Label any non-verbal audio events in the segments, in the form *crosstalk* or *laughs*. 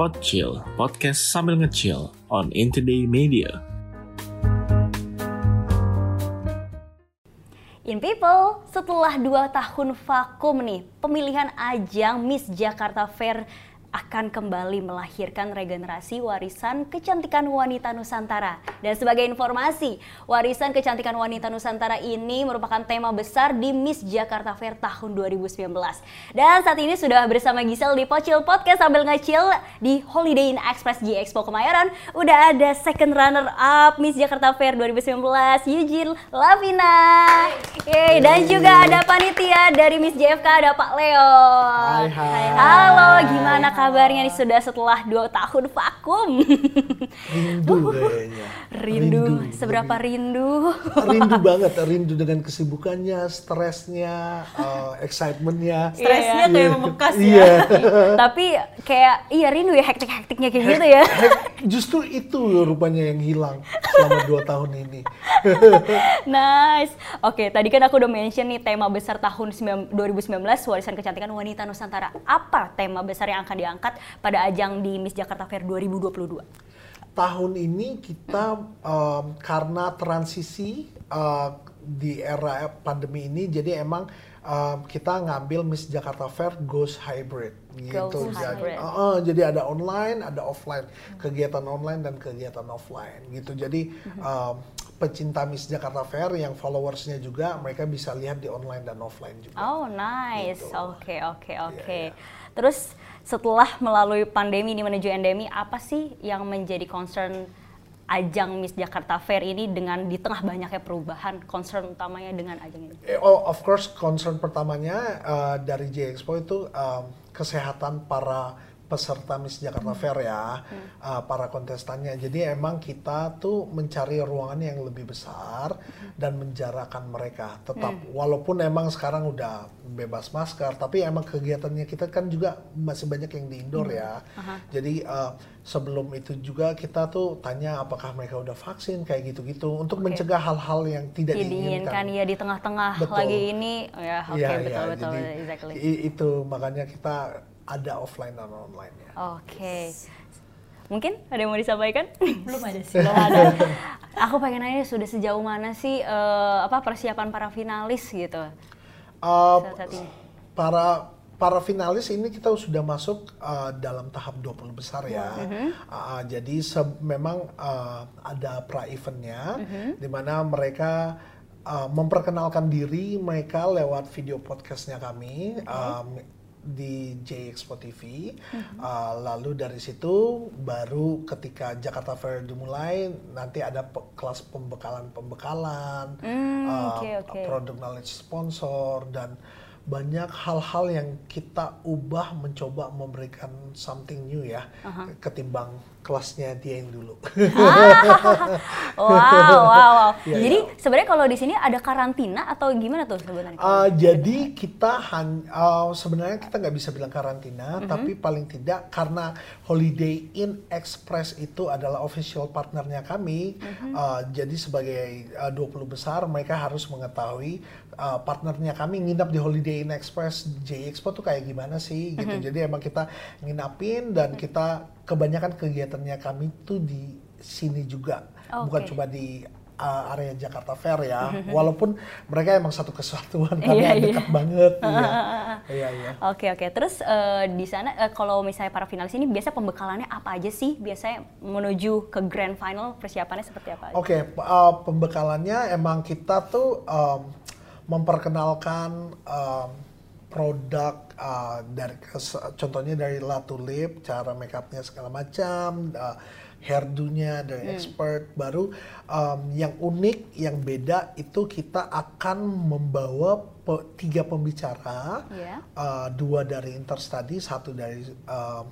Podchill, podcast sambil ngechill on Intoday Media. In People, setelah dua tahun vakum nih, pemilihan ajang Miss Jakarta Fair akan kembali melahirkan regenerasi warisan kecantikan wanita Nusantara. Dan sebagai informasi, warisan kecantikan wanita Nusantara ini merupakan tema besar di Miss Jakarta Fair tahun 2019. Dan saat ini sudah bersama Gisel di Pocil Podcast sambil ngecil di Holiday Inn Express G Expo Kemayoran. Udah ada second runner up Miss Jakarta Fair 2019, Eugene Lavina. Yeay, dan juga ada panitia dari Miss JFK, ada Pak Leo. Hai, hai. Halo, gimana kabarnya nih sudah setelah dua tahun vakum? Rindu *laughs* kayaknya. rindu, seberapa rindu? Rindu *laughs* banget, rindu dengan kesibukannya, stresnya, uh, excitementnya. Stresnya Iya, kayak membekas ya. Iya. *laughs* Tapi kayak iya rindu ya hektik-hektiknya kayak gitu ya. Justru itu rupanya yang hilang selama dua tahun ini. nice. Oke, tadi kan aku udah mention nih tema besar tahun 9 2019 warisan kecantikan wanita Nusantara. Apa tema besar yang akan diangkat pada ajang di Miss Jakarta Fair 2022? Tahun ini kita um, karena transisi uh, di era pandemi ini, jadi emang um, kita ngambil Miss Jakarta Fair Ghost Hybrid gitu. Goes Jadi, hybrid. uh, uh, jadi ada online, ada offline, kegiatan online dan kegiatan offline gitu. Jadi um, pecinta Miss Jakarta Fair yang followersnya juga mereka bisa lihat di online dan offline juga. Oh, nice. Gitu. Oke, oke, oke. Iya, iya. Terus setelah melalui pandemi ini menuju endemi, apa sih yang menjadi concern ajang Miss Jakarta Fair ini dengan di tengah banyaknya perubahan, concern utamanya dengan ajang ini? Eh, Oh, of course, concern pertamanya uh, dari J Expo itu um, kesehatan para peserta Miss Jakarta Fair ya, uh, para kontestannya. Jadi emang kita tuh mencari ruangan yang lebih besar dan menjarakan mereka. Tetap, walaupun emang sekarang udah bebas masker, tapi emang kegiatannya kita kan juga masih banyak yang di indoor ya. Jadi uh, sebelum itu juga kita tuh tanya apakah mereka udah vaksin kayak gitu-gitu untuk Oke. mencegah hal-hal yang tidak diinginkan. diinginkan ya di tengah-tengah lagi ini, ya oke betul iya, betul, jadi exactly. i- itu makanya kita ada offline dan online ya. Oke. Mungkin ada yang mau disampaikan? Belum ada sih. Belum ada. *laughs* Aku pengen nanya sudah sejauh mana sih eh, apa persiapan para finalis gitu Uh, saat ini? para para finalis ini kita sudah masuk uh, dalam tahap 20 besar ya. Uh, jadi se- memang uh, ada pra eventnya di mana mereka uh, memperkenalkan diri mereka lewat video podcastnya kami. um, di J Expo TV, Uh, lalu dari situ baru ketika Jakarta Fair dimulai nanti ada pe- kelas pembekalan-pembekalan, Hmm, uh, oke, oke. product knowledge sponsor dan banyak hal-hal yang kita ubah mencoba memberikan something new ya ketimbang kelasnya dia yang dulu. Wow, wow, wow. Iya, Jadi sebenarnya kalau di sini ada karantina atau gimana tuh sebenarnya? Uh, jadi kita han- uh, sebenarnya kita nggak bisa bilang karantina, Mhm. tapi paling tidak karena Holiday Inn Express itu adalah official partnernya kami, Mhm. uh, jadi sebagai uh, 20 besar mereka harus mengetahui uh, partnernya kami nginap di Holiday Inn Express J Expo tuh kayak gimana sih gitu. Mhm. Jadi emang kita nginapin dan kita kebanyakan kegiatannya kami tuh di sini juga, Oh, bukan cuma di uh, area Jakarta Fair ya. *laughs* Walaupun mereka emang satu kesatuan *laughs* karena Iya, iya. dekat banget. *laughs* Iya, iya. iya. Oke oke. Terus eh, di sana eh, kalau misalnya para finalis ini biasa pembekalannya apa aja sih? Biasanya menuju ke grand final persiapannya seperti apa? Oke, p- uh, pembekalannya emang kita tuh um, memperkenalkan um, produk uh, dari contohnya dari La Tulip, cara make upnya segala macam, uh, hairdo-nya dari Hmm. expert baru um, yang unik, yang beda itu kita akan membawa pe- tiga pembicara, Iya. uh, dua dari Interstudy, satu dari um,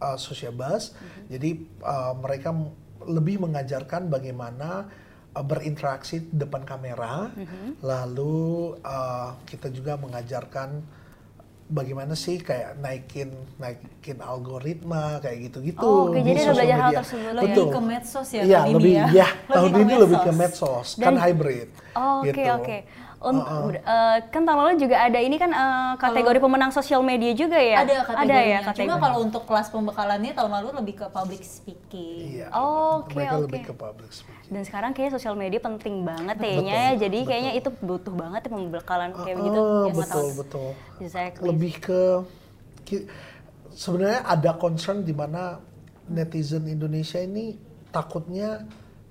uh, Sociabus. Jadi uh, mereka lebih mengajarkan bagaimana uh, berinteraksi di depan kamera. Lalu uh, kita juga mengajarkan bagaimana sih kayak naikin naikin algoritma kayak gitu-gitu. Oh, di jadi udah sosial belajar hal media. tersebut Betul. Lebih ke medsos ya Iya, tahun ini lebih ya? ya, Lebih tahun ini lebih ke medsos. medsos, Dan- kan hybrid. Oh, Oke gitu. oke. Untuk eh, kan tahun lalu juga ada ini kan eh, kategori pemenang sosial media juga ya. Ada kategorinya. ya Cuma kategori. kalau untuk kelas pembekalannya tahun lalu lebih ke public speaking. Iya. Oh, oke, Mereka oke. lebih ke public speaking. Dan sekarang kayaknya sosial media penting banget kayaknya ya. Jadi kayaknya itu butuh banget ya pembekalan kayak begitu. Ah, Ya, betul Mas. betul. Exactly. Lebih ke sebenarnya ada concern di mana netizen Indonesia ini takutnya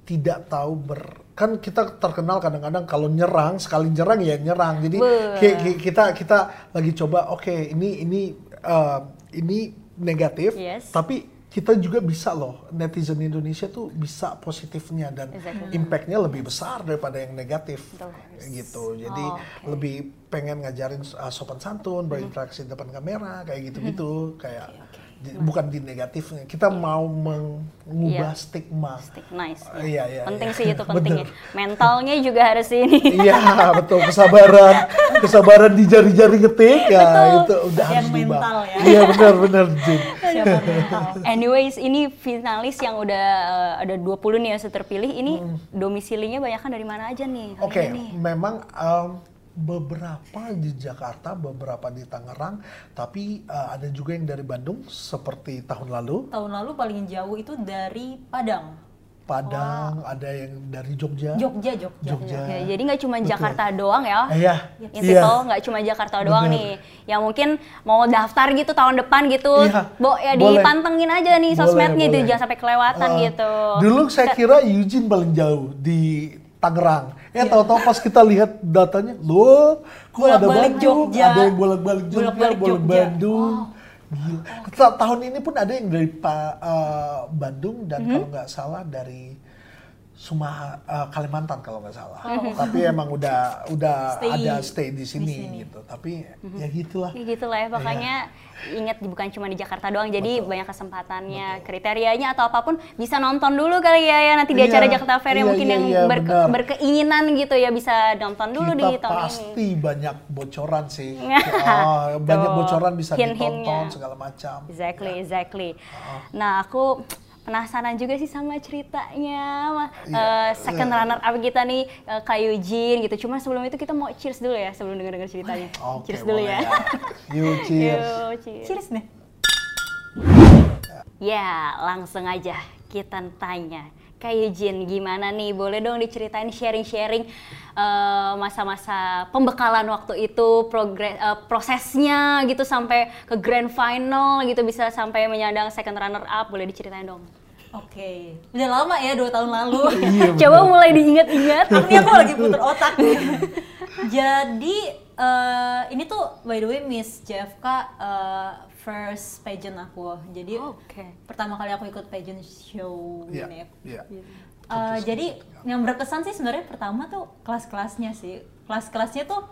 tidak tahu ber kan kita terkenal kadang-kadang kalau nyerang sekali nyerang ya nyerang jadi Be- kita kita lagi coba oke ini ini eh, ini negatif Yes. tapi kita juga bisa loh netizen Indonesia tuh bisa positifnya dan Exactly. impactnya lebih besar daripada yang negatif Betul. gitu jadi Oh, oke. lebih pengen ngajarin uh, sopan santun berinteraksi depan kamera kayak gitu-gitu kayak di- bukan di negatifnya kita mau mengubah Iya. stigma nice. Uh, iya iya penting iya. sih itu *laughs* penting ya. Mentalnya juga harus ini. iya betul kesabaran kesabaran di jari-jari ngetik ya itu udah Latihan harus mental ya. iya benar benar Jin? Anyways, ini finalis yang udah eh, ada 20 nih yang terpilih. Ini domisilinya banyak kan dari mana aja nih? Hmm. Oke, nih? memang um, beberapa di Jakarta, beberapa di Tangerang, tapi uh, ada juga yang dari Bandung seperti tahun lalu. Tahun lalu paling jauh itu dari Padang. Padang, ada yang dari Jogja. Jogja, Jogja. Jogja. Oke, jadi nggak cuma Betul. Jakarta doang ya? Iya, Inti iya. nggak cuma Jakarta doang Bener. nih. Yang mungkin mau daftar gitu tahun depan gitu, Iya, Bo ya boleh. dipantengin aja nih Boleh, sosmednya itu boleh. jangan sampai kelewatan Uh, gitu. Dulu saya kira Eugene paling jauh di Tangerang. Eh tahu-tahu pas kita lihat datanya, loh, kok ada Bolak-balik Bandung, Jogja. ada yang bolak-balik Jogja, Bolak-balik bolak. Bandung. Gila. Ta- Tahun ini pun ada yang dari Pa- uh, Bandung dan Mhm. kalau nggak salah dari Sumaha uh, Kalimantan kalau nggak salah. Oh. *laughs* Tapi emang udah udah Stay ada stay di sini, sini. Mhm. gitu. Tapi ya gitulah. Ya gitu lah ya, makanya ingat bukan cuma di Jakarta doang, jadi banyak kesempatannya, kriterianya atau apa pun bisa nonton dulu kali ya, ya nanti di Iya, acara Jakarta Fair yang iya, mungkin iya, yang iya, berke- benar. berkeinginan gitu ya bisa nonton dulu kita di tahun pasti ini. banyak bocoran sih. Nah, *laughs* Ah, banyak bocoran bisa hint-hintnya. ditonton segala macam. Exactly, exactly. Nah, aku penasaran juga sih sama ceritanya Ma- Iya, eh, second runner up kita nih eh, Kak Eugene gitu. Cuma sebelum itu kita mau cheers dulu ya sebelum denger-denger ceritanya. Oke, cheers dulu boleh ya. Yuk, *laughs* cheers. Yuk, cheers. Cheers nih. Ya, langsung aja kita tanya. Kak Eugene, gimana nih? Boleh dong diceritain sharing-sharing eh, masa-masa pembekalan waktu itu, progres, eh, prosesnya gitu sampai ke grand final gitu bisa sampai menyandang second runner up. Boleh diceritain dong? Oke, udah lama ya dua tahun lalu. *laughs* Iya, Coba mulai diingat-ingat. Ini aku lagi puter otak nih. Jadi eh, ini tuh by the way Miss JFK eh, first pageant aku. Jadi Oke. pertama kali aku ikut pageant show Iya, ini. iya. Eh, jadi yang berkesan sih sebenarnya pertama tuh kelas-kelasnya sih. Kelas-kelasnya tuh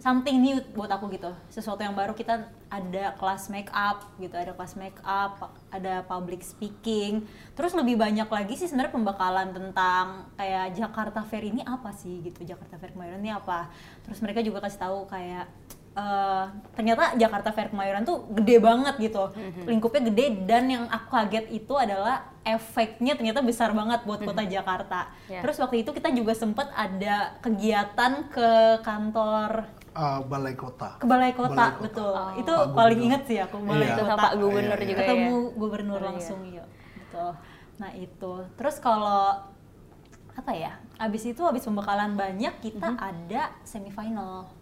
something new buat aku gitu. Sesuatu yang baru kita ada kelas make up gitu, ada kelas make up, ada public speaking. Terus lebih banyak lagi sih sebenarnya pembekalan tentang kayak Jakarta Fair ini apa sih gitu. Jakarta Fair kemarin ini apa. Terus mereka juga kasih tahu kayak eh, ternyata Jakarta Fair Kemayoran tuh gede banget gitu, lingkupnya gede dan yang aku kaget itu adalah efeknya ternyata besar banget buat kota Jakarta. Ya. Terus waktu itu kita juga sempet ada kegiatan ke kantor Ah, Balai Kota. ke balai kota, Balai Kota. betul. itu Pak paling inget sih aku balai Iya. Itu kota. sama Pak Gubernur Iya, iya. juga Ketemu ya. gubernur Oh, iya. langsung ya, gitu. Nah itu, terus kalau apa ya? Abis itu abis pembekalan banyak kita Mhm. ada semifinal.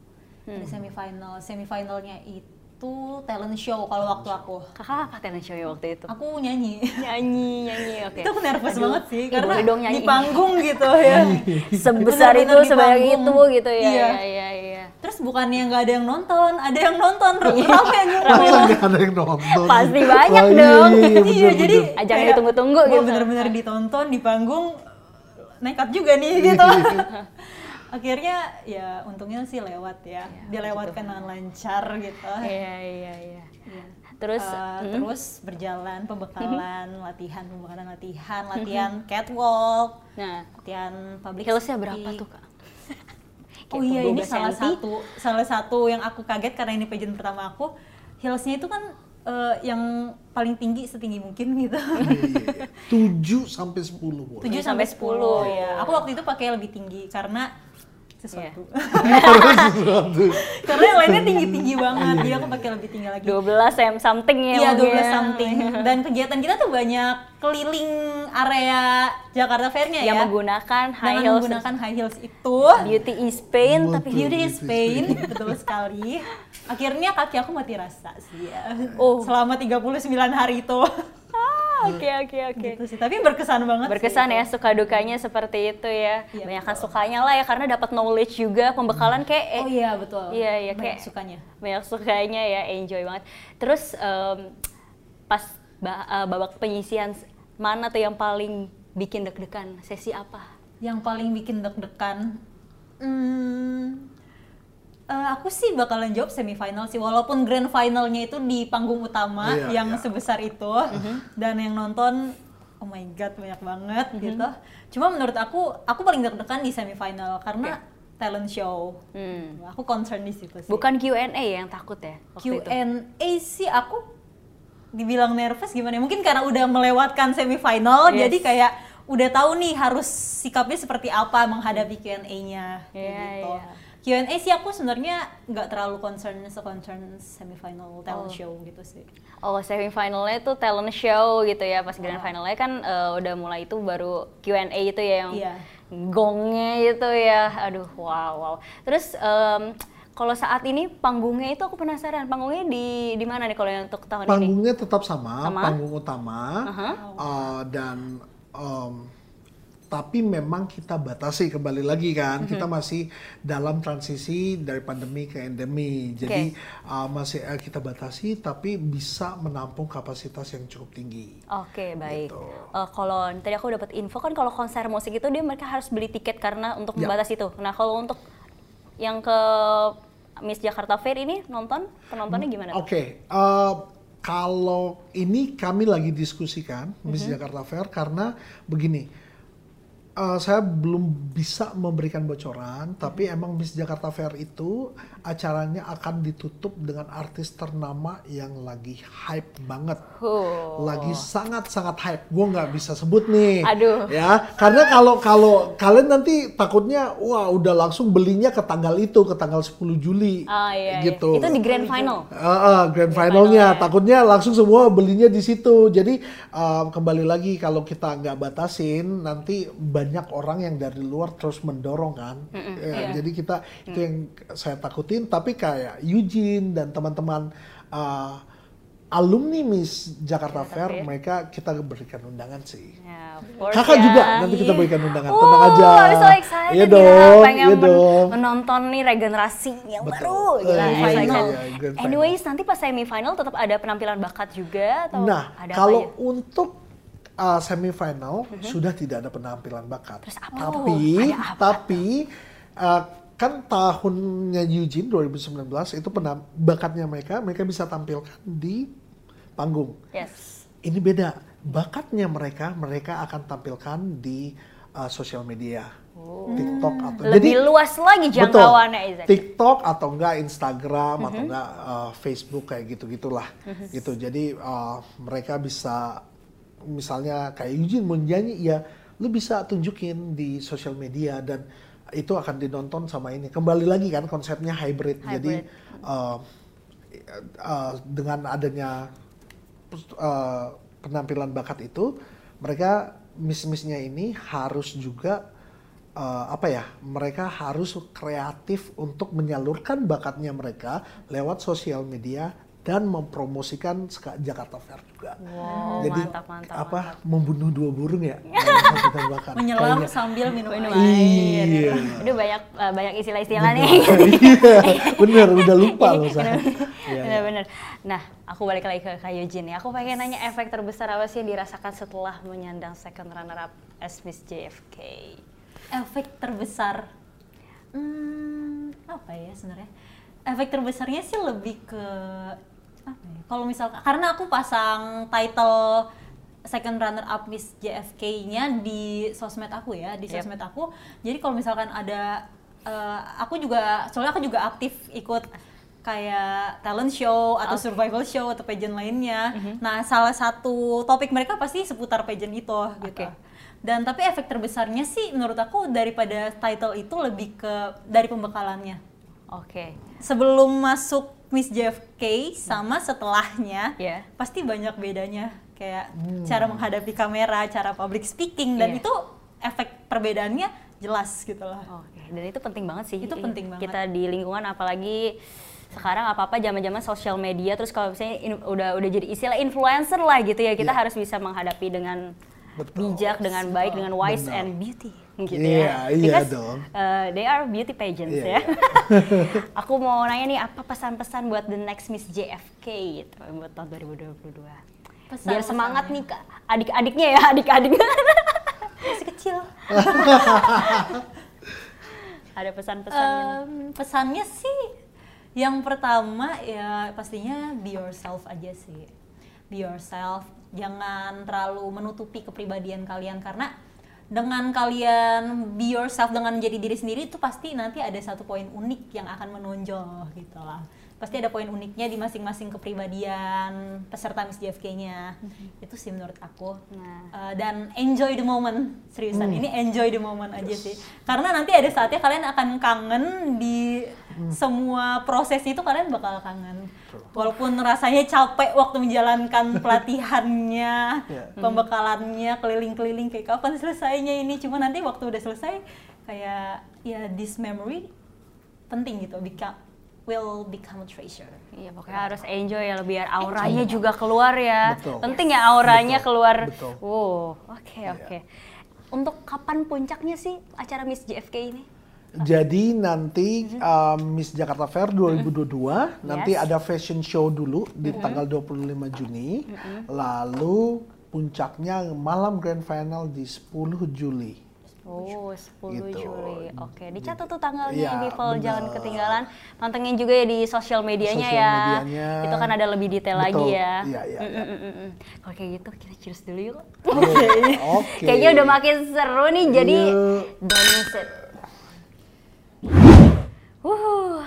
Hmm. Ada semifinal, semifinalnya itu talent show kalau waktu aku. Kakak apa talent show ya waktu itu? Aku nyanyi. Nyanyi, nyanyi, oke. itu aku nervous banget sih Ih, karena dong nyanyi. di panggung gitu ya. Sebesar itu, sebanyak panggung. itu gitu ya. Iya. Iya, iya, iya. Terus bukannya nggak ada yang nonton, ada yang nonton. Rame yang nggak ada yang nonton? Pasti banyak iya, dong. Iya, iya, iya bener, jadi kayak, ditunggu-tunggu gitu. bener-bener ditonton di panggung nekat juga nih gitu *laughs* akhirnya ya untungnya sih lewat ya dilewatkan dengan lancar gitu Iya, iya, iya. Iya. Terus Eh, mm, terus berjalan pembekalan latihan pembekalan latihan latihan catwalk nah, latihan public heelsnya berapa tuh, Kak? *laughs* Oh iya ini 12 salah cm. satu salah satu yang aku kaget karena ini pageant pertama aku heelsnya itu kan eh, yang paling tinggi setinggi mungkin gitu. Iya, iya. 7 sampai 10 boleh. 7 sampai sampai 10 10. ya. Aku waktu itu pakai lebih tinggi karena sesuatu. Iya. Sesuatu. *laughs* Karena yang lainnya tinggi-tinggi banget, jadi aku pakai lebih tinggi lagi. 12 m something ya Iya, mungkin 12 ya. something. Dan kegiatan kita tuh banyak keliling area Jakarta Fair-nya ya. yang menggunakan high Dengan heels menggunakan high heels itu. beauty is pain tapi. Beauty is pain, betul sekali. Akhirnya kaki aku mati rasa sih ya. Oh. Selama 39 hari itu. Ah, oke oke oke. Gitu sih. Tapi berkesan banget berkesan sih ya suka dukanya seperti itu ya. Iya, banyak sukanya lah ya karena dapat knowledge juga pembekalan kayak eh, Oh iya, betul. Iya, iya, Banyak kayak- sukanya. banyak sukanya ya enjoy banget. Terus em, pas eh, babak penyisian mana tuh yang paling bikin deg-degan? Sesi apa? Yang paling bikin deg-degan, hmm, eh, aku sih bakalan jawab semifinal sih. Walaupun grand finalnya itu di panggung utama Iya, yang iya. sebesar itu, dan yang nonton, oh my god banyak banget gitu. Cuma menurut aku, aku paling deg-degan di semifinal karena talent show. Hmm. Aku concern di situ sih. bukan Q&A yang takut ya Q&A sih aku dibilang nervous gimana ya? Mungkin karena udah melewatkan semifinal Yes. jadi kayak udah tahu nih harus sikapnya seperti apa menghadapi Q&A-nya Iya, gitu. iya. Q&A sih aku sebenarnya nggak terlalu concern se-concern semifinal talent Oh. show gitu sih. Oh, semifinalnya itu talent show gitu ya. Pas grand finalnya kan eh, udah mulai itu baru Q&A itu ya yang Iya. gongnya itu ya. Aduh, wow, wow. Terus em, kalau saat ini panggungnya itu aku penasaran. Panggungnya di di mana nih kalau yang untuk tahun ini? Panggungnya tetap sama, Sama? panggung utama Aha. uh, dan um, tapi memang kita batasi kembali lagi kan, Mhm. kita masih dalam transisi dari pandemi ke endemi, jadi uh, masih uh, kita batasi tapi bisa menampung kapasitas yang cukup tinggi. Oke, baik. Gitu. Eh, kalau tadi aku dapat info kan kalau konser musik itu dia mereka harus beli tiket karena untuk Ya. membatasi itu. Nah, kalau untuk yang ke Miss Jakarta Fair ini nonton penontonnya gimana? Oke, uh, kalau ini kami lagi diskusikan Miss Mhm. Jakarta Fair karena begini, uh, saya belum bisa memberikan bocoran, tapi emang Miss Jakarta Fair itu acaranya akan ditutup dengan artis ternama yang lagi hype banget, Huh. lagi sangat-sangat hype. Gue nggak bisa sebut nih, Aduh. ya, karena kalau kalau kalian nanti takutnya, wah udah langsung belinya ke tanggal itu, ke tanggal 10 Juli, Ah iya, iya. gitu. Itu di grand final. Uh, uh, grand finalnya final, ya. takutnya langsung semua belinya di situ jadi uh, kembali lagi kalau kita nggak batasin nanti banyak orang yang dari luar terus mendorong kan Ya, Iya. jadi kita Mm. itu yang saya takutin tapi kayak Eugene dan teman-teman uh, alumni Miss Jakarta Jakarta Fair Fair. mereka kita berikan undangan sih Ya, kakak ya. juga nanti kita berikan undangan Oh, tenang aja so excited iya ya. dong Pengen iya men- dong menonton nih regenerasi yang Betul. baru. Gila, iya, excited. iya, grand final. Anyways, nanti pas semifinal tetap ada penampilan bakat juga atau Nah, ada kalau aja? untuk uh, semifinal sudah tidak ada penampilan bakat. Terus apa Tapi? Ada apa tapi uh, kan tahunnya Eugene 2019 itu penam bakatnya mereka, mereka bisa tampilkan di panggung. Yes. Ini beda, bakatnya mereka, mereka akan tampilkan di uh, sosial media, TikTok atau Oh. Lebih luas lagi jangkauannya, Betul. TikTok atau enggak Instagram atau Mhm. enggak uh, Facebook kayak gitu gitulah gitu jadi uh, mereka bisa misalnya kayak Eugene mau nyanyi ya lu bisa tunjukin di sosial media dan itu akan dinonton sama ini kembali lagi kan konsepnya hybrid, jadi Hybrid. uh, uh, dengan adanya uh, penampilan bakat itu mereka miss-missnya ini harus juga uh, apa ya mereka harus kreatif untuk menyalurkan bakatnya mereka lewat sosial media dan mempromosikan Jakarta Fair juga. Wow, Jadi mantap, mantap, apa mantap. membunuh dua burung ya? *laughs* Menyelam Kayaknya. sambil minum Minum air. Iya. Aduh banyak eh, banyak istilah-istilah nih. Iya, *laughs* bener udah lupa loh saya. Iya, iya. Bener-bener. Nah, aku balik lagi ke Kak Eugene ya. Aku pengen nanya efek terbesar apa sih yang dirasakan setelah menyandang second runner up as Miss JFK? efek terbesar hmm, apa ya sebenarnya efek terbesarnya sih lebih ke apa ya kalau misalkan karena aku pasang title second runner up Miss JFK-nya di sosmed aku ya di Yep. sosmed aku jadi kalau misalkan ada eh, aku juga soalnya aku juga aktif ikut kayak talent show atau survival show atau pageant lainnya. Nah, salah satu topik mereka pasti seputar pageant itu gitu. Dan tapi efek terbesarnya sih menurut aku daripada title itu lebih ke dari pembekalannya. Oke. Sebelum masuk Miss JFK sama setelahnya Iya. pasti banyak bedanya kayak cara menghadapi kamera, cara public speaking dan Iya. itu efek perbedaannya jelas gitu loh. Oke, dan itu penting banget sih. Itu penting banget. Kita di lingkungan apalagi sekarang apa-apa zaman-zaman sosial media terus kalau misalnya in- udah udah jadi istilah influencer lah gitu ya, kita Iya. harus bisa menghadapi dengan Betul. bijak, dengan baik, dengan wise Benar. and beauty gitu Iya, ya. iya dong. uh, they are beauty pageants Iya, ya. *laughs* Aku mau nanya nih apa pesan-pesan buat the next Miss JFK gitu buat tahun 2022. Pesan- Biar semangat pesannya. nih Kak. Adik-adiknya ya, *laughs* adik-adiknya. Masih kecil. *laughs* Ada pesan-pesannya. Em, pesannya sih yang pertama ya pastinya be yourself aja sih be yourself jangan terlalu menutupi kepribadian kalian karena dengan kalian be yourself dengan menjadi diri sendiri itu pasti nanti ada satu poin unik yang akan menonjol gitu lah pasti ada poin uniknya di masing-masing kepribadian peserta Miss JFK-nya itu sih menurut aku. Nah. Uh, dan enjoy the moment. Seriusan ini enjoy the moment aja sih. Karena nanti ada saatnya kalian akan kangen di semua proses itu kalian bakal kangen. Walaupun rasanya capek waktu menjalankan *laughs* pelatihannya Iya. pembekalannya keliling-keliling kayak kapan selesainya ini. Cuma nanti waktu udah selesai kayak ya this memory penting gitu will become a treasure Iya pokoknya harus enjoy ya biar auranya juga keluar ya. Betul. Penting ya auranya Betul. keluar. Betul. Wow, oke Iya. oke. Untuk kapan puncaknya sih acara Miss JFK ini? Jadi nanti um, Miss Jakarta Fair 2022 nanti Yes. ada fashion show dulu di tanggal 25 Juni. Lalu puncaknya malam grand final di 10 Juli. Oh, 10 Gitu. Juli. Oke, dicatat tuh tanggalnya Iya, people jangan benar. ketinggalan. Pantengin juga ya di sosial medianya Sosial ya. medianya. Itu kan ada lebih detail Betul. lagi ya. Iya, iya, Mm, iya. mm, mm, mm. Kalau kayak gitu kita cheers dulu yuk. *laughs* Oke. Oke. Kayaknya udah makin seru nih jadi Yuk. don't miss it. Wuh,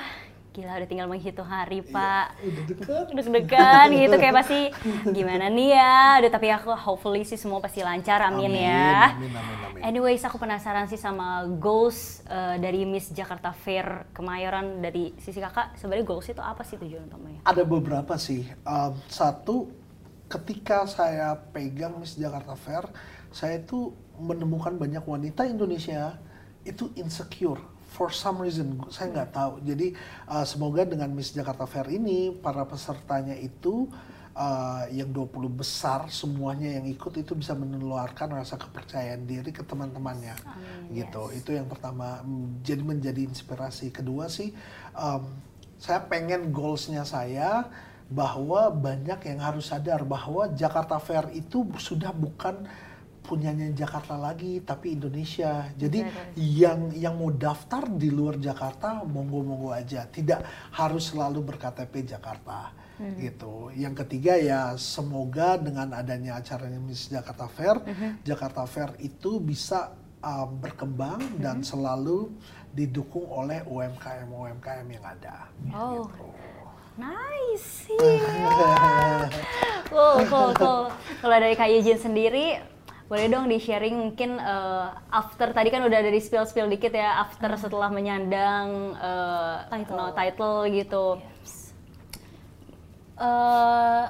gila udah tinggal menghitung hari pak. Udah deket. Deg-degan gitu kayak pasti *laughs* gimana nih ya. Aduh tapi aku hopefully sih semua pasti lancar amin, Amin, ya. amin, amin, amin. Anyways aku penasaran sih sama goals eh, dari Miss Jakarta Fair Kemayoran dari sisi kakak. Sebenarnya goals itu apa sih tujuan utamanya? Ada beberapa sih. Um, satu, ketika saya pegang Miss Jakarta Fair, saya itu menemukan banyak wanita Indonesia itu insecure for some reason saya nggak tahu. Jadi uh, semoga dengan Miss Jakarta Fair ini para pesertanya itu uh, yang 20 besar semuanya yang ikut itu bisa menularkan rasa kepercayaan diri ke teman-temannya gitu. Itu yang pertama mm, jadi menjadi inspirasi. Kedua sih um, saya pengen goalsnya saya bahwa banyak yang harus sadar bahwa Jakarta Fair itu sudah bukan punyanya Jakarta lagi tapi Indonesia. Jadi yang yang mau daftar di luar Jakarta monggo-monggo aja, tidak harus selalu berKTP Jakarta gitu. Yang ketiga ya semoga dengan adanya acaranya Miss Jakarta Fair, Jakarta Fair itu bisa uh, berkembang dan selalu didukung oleh UMKM UMKM yang ada. Oh, nice. Iya. *laughs* cool, cool, cool. Kalau dari Kak Yejin sendiri, boleh dong di sharing mungkin eh, after tadi kan udah dari spill spill dikit ya after setelah menyandang eh, Title. no, title gitu. eh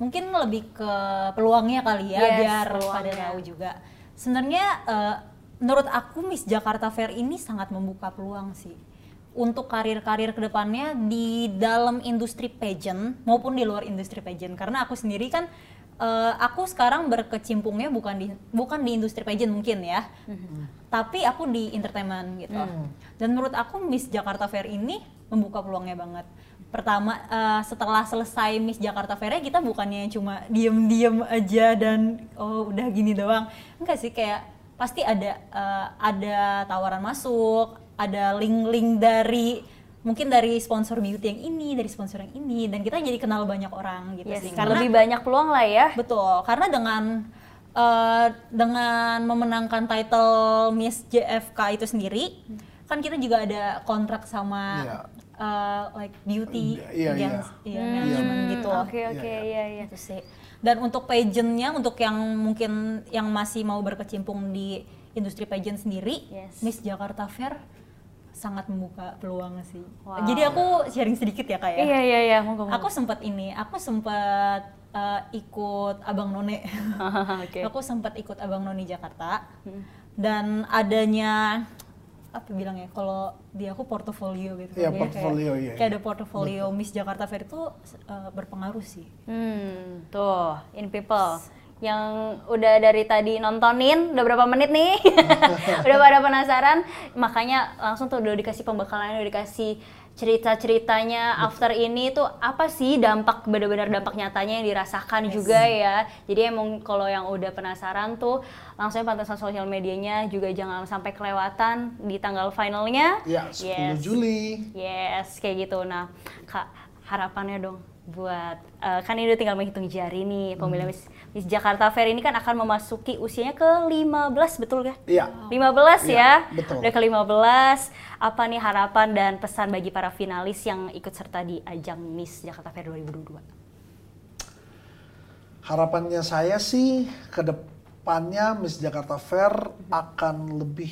mungkin lebih ke peluangnya kali ya Yes, biar pada tahu juga. Sebenarnya eh, menurut aku Miss Jakarta Fair ini sangat membuka peluang sih untuk karir-karir ke depannya di dalam industri pageant maupun di luar industri pageant karena aku sendiri kan eh, aku sekarang berkecimpungnya bukan di bukan di industri pageant mungkin ya. Tapi aku di entertainment gitu. Dan menurut aku Miss Jakarta Fair ini membuka peluangnya banget. Pertama eh, setelah selesai Miss Jakarta Fair kita bukannya cuma diem-diem aja dan oh udah gini doang. Enggak sih kayak pasti ada eh, ada tawaran masuk ada link-link dari mungkin dari sponsor beauty yang ini dari sponsor yang ini dan kita jadi kenal banyak orang gitu Yes, sih karena lebih banyak peluang lah ya. Betul, karena dengan eh, dengan memenangkan title Miss JFK itu sendiri, kan kita juga ada kontrak sama Iya. uh, like beauty Iya, iya. against iya, management gitu. Oke oke iya iya. Itu sih. Dan untuk pageantnya, untuk yang mungkin yang masih mau berkecimpung di industri pageant sendiri, Yes. Miss Jakarta Fair sangat membuka peluang sih. Wow. Jadi aku sharing sedikit ya kak ya. Iya iya iya monggo monggo. Aku sempat ini, aku sempat uh, ikut Abang None. *laughs* Oke. Aku sempat ikut Abang None Jakarta. Dan adanya apa bilangnya kalau di aku portofolio gitu Iya, Dia portofolio, kayak, iya, kayak ada portofolio Miss Jakarta Fair itu uh, berpengaruh sih Hmm, tuh, in people yang udah dari tadi nontonin udah berapa menit nih *laughs* udah pada penasaran makanya langsung tuh udah dikasih pembekalan udah dikasih cerita-ceritanya after ini tuh apa sih dampak benar-benar dampak nyatanya yang dirasakan juga ya jadi emang kalau yang udah penasaran tuh langsung pantau sosial medianya juga jangan sampai kelewatan di tanggal finalnya Ya, 10 Yes. Juli. Yes, kayak gitu. Nah, Kak, harapannya dong buat eh, kan ini udah tinggal menghitung jari nih pemilihan Miss, Miss Jakarta Fair ini kan akan memasuki usianya ke 15 betul gak? Iya. 15 Iya, ya. betul. Udah ke 15. Apa nih harapan dan pesan bagi para finalis yang ikut serta di ajang Miss Jakarta Fair 2022? Harapannya saya sih ke depannya Miss Jakarta Fair akan lebih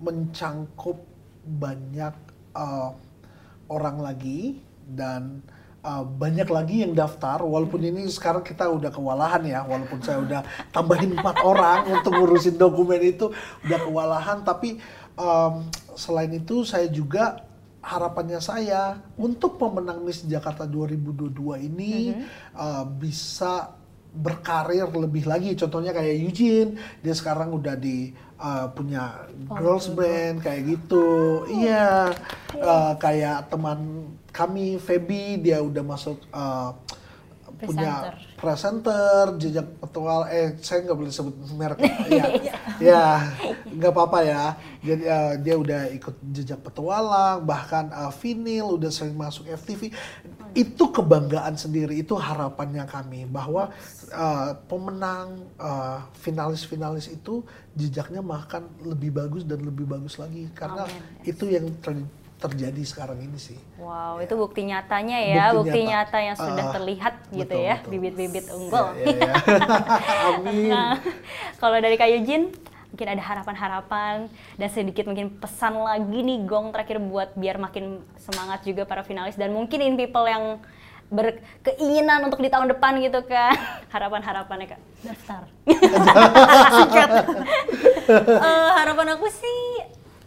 mencangkup banyak uh, orang lagi dan uh, banyak lagi yang daftar walaupun ini sekarang kita udah kewalahan ya walaupun saya udah tambahin empat orang untuk ngurusin dokumen itu udah kewalahan. Tapi um, selain itu saya juga harapannya saya untuk pemenang Miss Jakarta 2022 ini uh, bisa berkarir lebih lagi. Contohnya kayak Eugene dia sekarang udah di uh, punya girls band kayak gitu. Iya uh, kayak teman kami Feby dia udah masuk uh, punya presenter. jejak petual eh saya nggak boleh sebut merek ya. *laughs* Ya nggak apa-apa ya. Jadi uh, dia udah ikut jejak petualang bahkan uh, vinil udah sering masuk FTV itu kebanggaan sendiri itu harapannya kami bahwa uh, pemenang uh, finalis-finalis itu jejaknya makan lebih bagus dan lebih bagus lagi. Karena Amin, itu yang ter- terjadi sekarang ini sih Wow, itu bukti nyatanya ya, Bukti bukti, nyata. nyata. yang sudah Ah, terlihat gitu betul, ya, bibit-bibit unggul. Ya, ya, ya. Amin. Nah, kalau dari Kak Eugene, mungkin ada harapan-harapan dan sedikit mungkin pesan lagi nih gong terakhir buat biar makin semangat juga para finalis dan mungkin in people yang berkeinginan untuk di tahun depan gitu kan. *laughs* Harapan-harapannya Kak. daftar *laughs* *laughs* Eh, harapan aku sih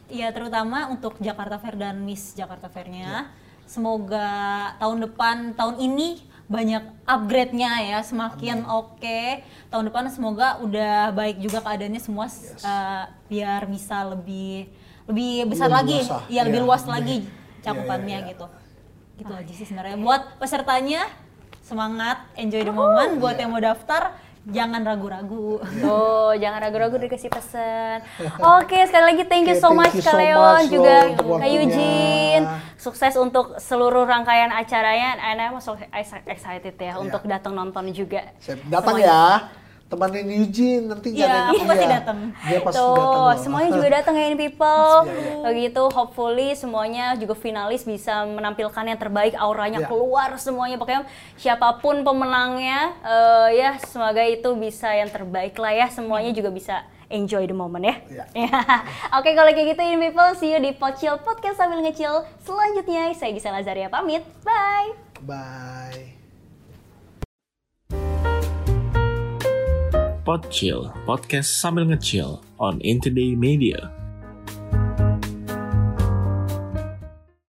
ya terutama untuk Jakarta Fair dan Miss Jakarta Fairnya. Semoga tahun depan tahun ini banyak upgrade-nya ya semakin oke. Tahun depan semoga udah baik juga keadaannya semua eh, biar bisa lebih lebih besar Lebih lagi. lah. ya lebih Iya, luas lagi iya, cakupannya iya, iya. gitu. Gitu aja sih sebenarnya. Buat pesertanya semangat enjoy the moment. Buat Iya. yang mau daftar jangan ragu-ragu Tuh, jangan ragu-ragu dikasih pesan. Oke, sekali lagi thank you so thank much you Kak so Leon much juga Kak. Eugene. Sukses untuk seluruh rangkaian acaranya. And I'm so excited ya untuk datang nonton juga. Siap, datang Semuanya. ya temenin Eugene nanti nggak Iya, ada yang aku pasti iya. datang. dia pasti Tuh, datang semuanya juga datang ya ini people. Iya, Begitu, hopefully semuanya juga finalis bisa menampilkan yang terbaik, auranya Iya. keluar semuanya. Pokoknya siapa pun pemenangnya, eh, ya semoga itu bisa yang terbaik lah ya. Semuanya juga bisa enjoy the moment ya. Iya. *laughs* Ya. Oke, kalau kayak gitu ini people, see you di Pocil Podcast sambil ngecil. Selanjutnya, saya Gisela Lazaria pamit. Bye. bye Podchill, podcast sambil ngecil on Intoday Media.